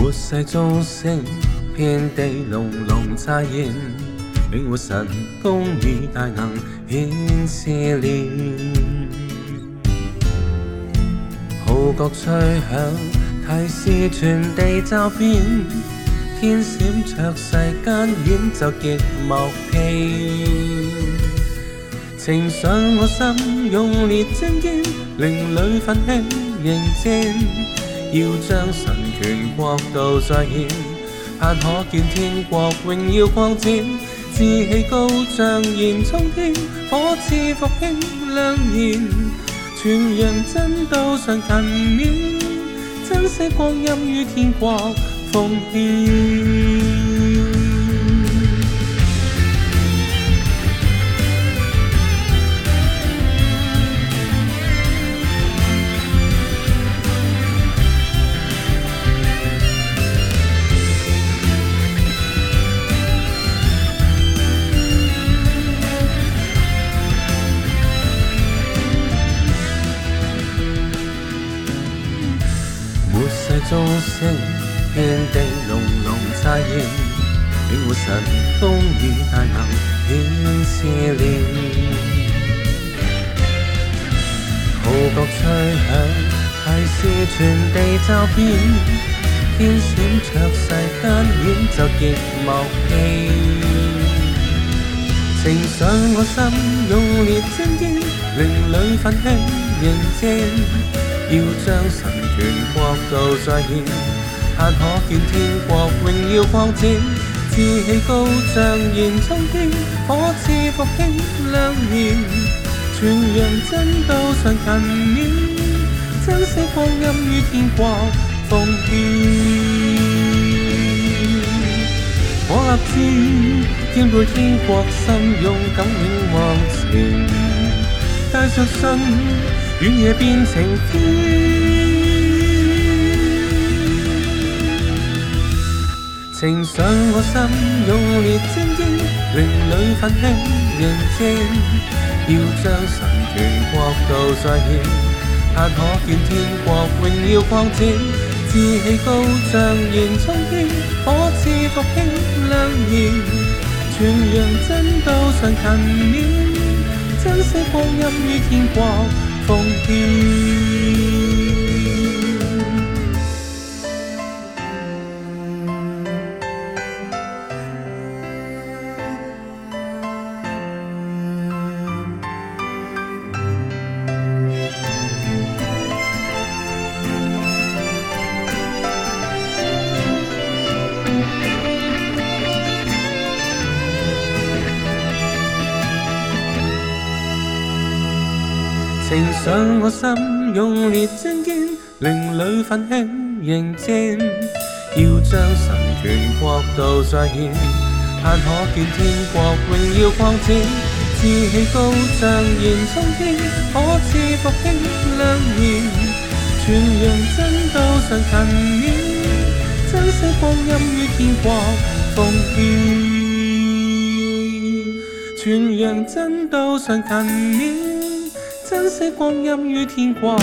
末世鐘聲，遍地隆隆乍現，永活神功與大能顯試煉。號角吹響，提示全地驟變，天閃着世間險就極莫騙。情上我心，勇烈爭堅，另類奮興迎戰。要将神权国度再现，盼可见天国荣耀扩展，志气高涨燃冲天，火炽复兴亮然，全扬真道常勤勉，珍惜光阴与天国奉献。鐘聲，天地隆隆乍現，永活神風雨大能顯試煉。號角吹響，提示全地驟變，天閃着世間演奏極無氣。情上我心，勇烈精英，靈裏奮興認證。要将神权国度再献，盼可见天国荣耀扩展，志气高涨烟冲天，可赐福庆两年，传扬真道上勤勉，珍惜光阴于天国奉献。我立志将对天国心勇敢永往前，带着信。雨夜变晴天，情上我心，用烈精兵，令女奋起迎证。要将神权国度再现，怕可见天国荣耀扩展。志气高涨燃冲天，可制服轻亮焰，全阳真刀上勤勉，珍惜光阴于天国。风停。呈上我心，用烈精坚，令女奋起认战，要将神权国度再现，盼可见天国荣耀扩展。志气高涨，燃冲天，可赐福兴两言，全人真都上勤勉，珍惜光阴于天国奉献，全人真都上勤勉。珍惜光阴与天光。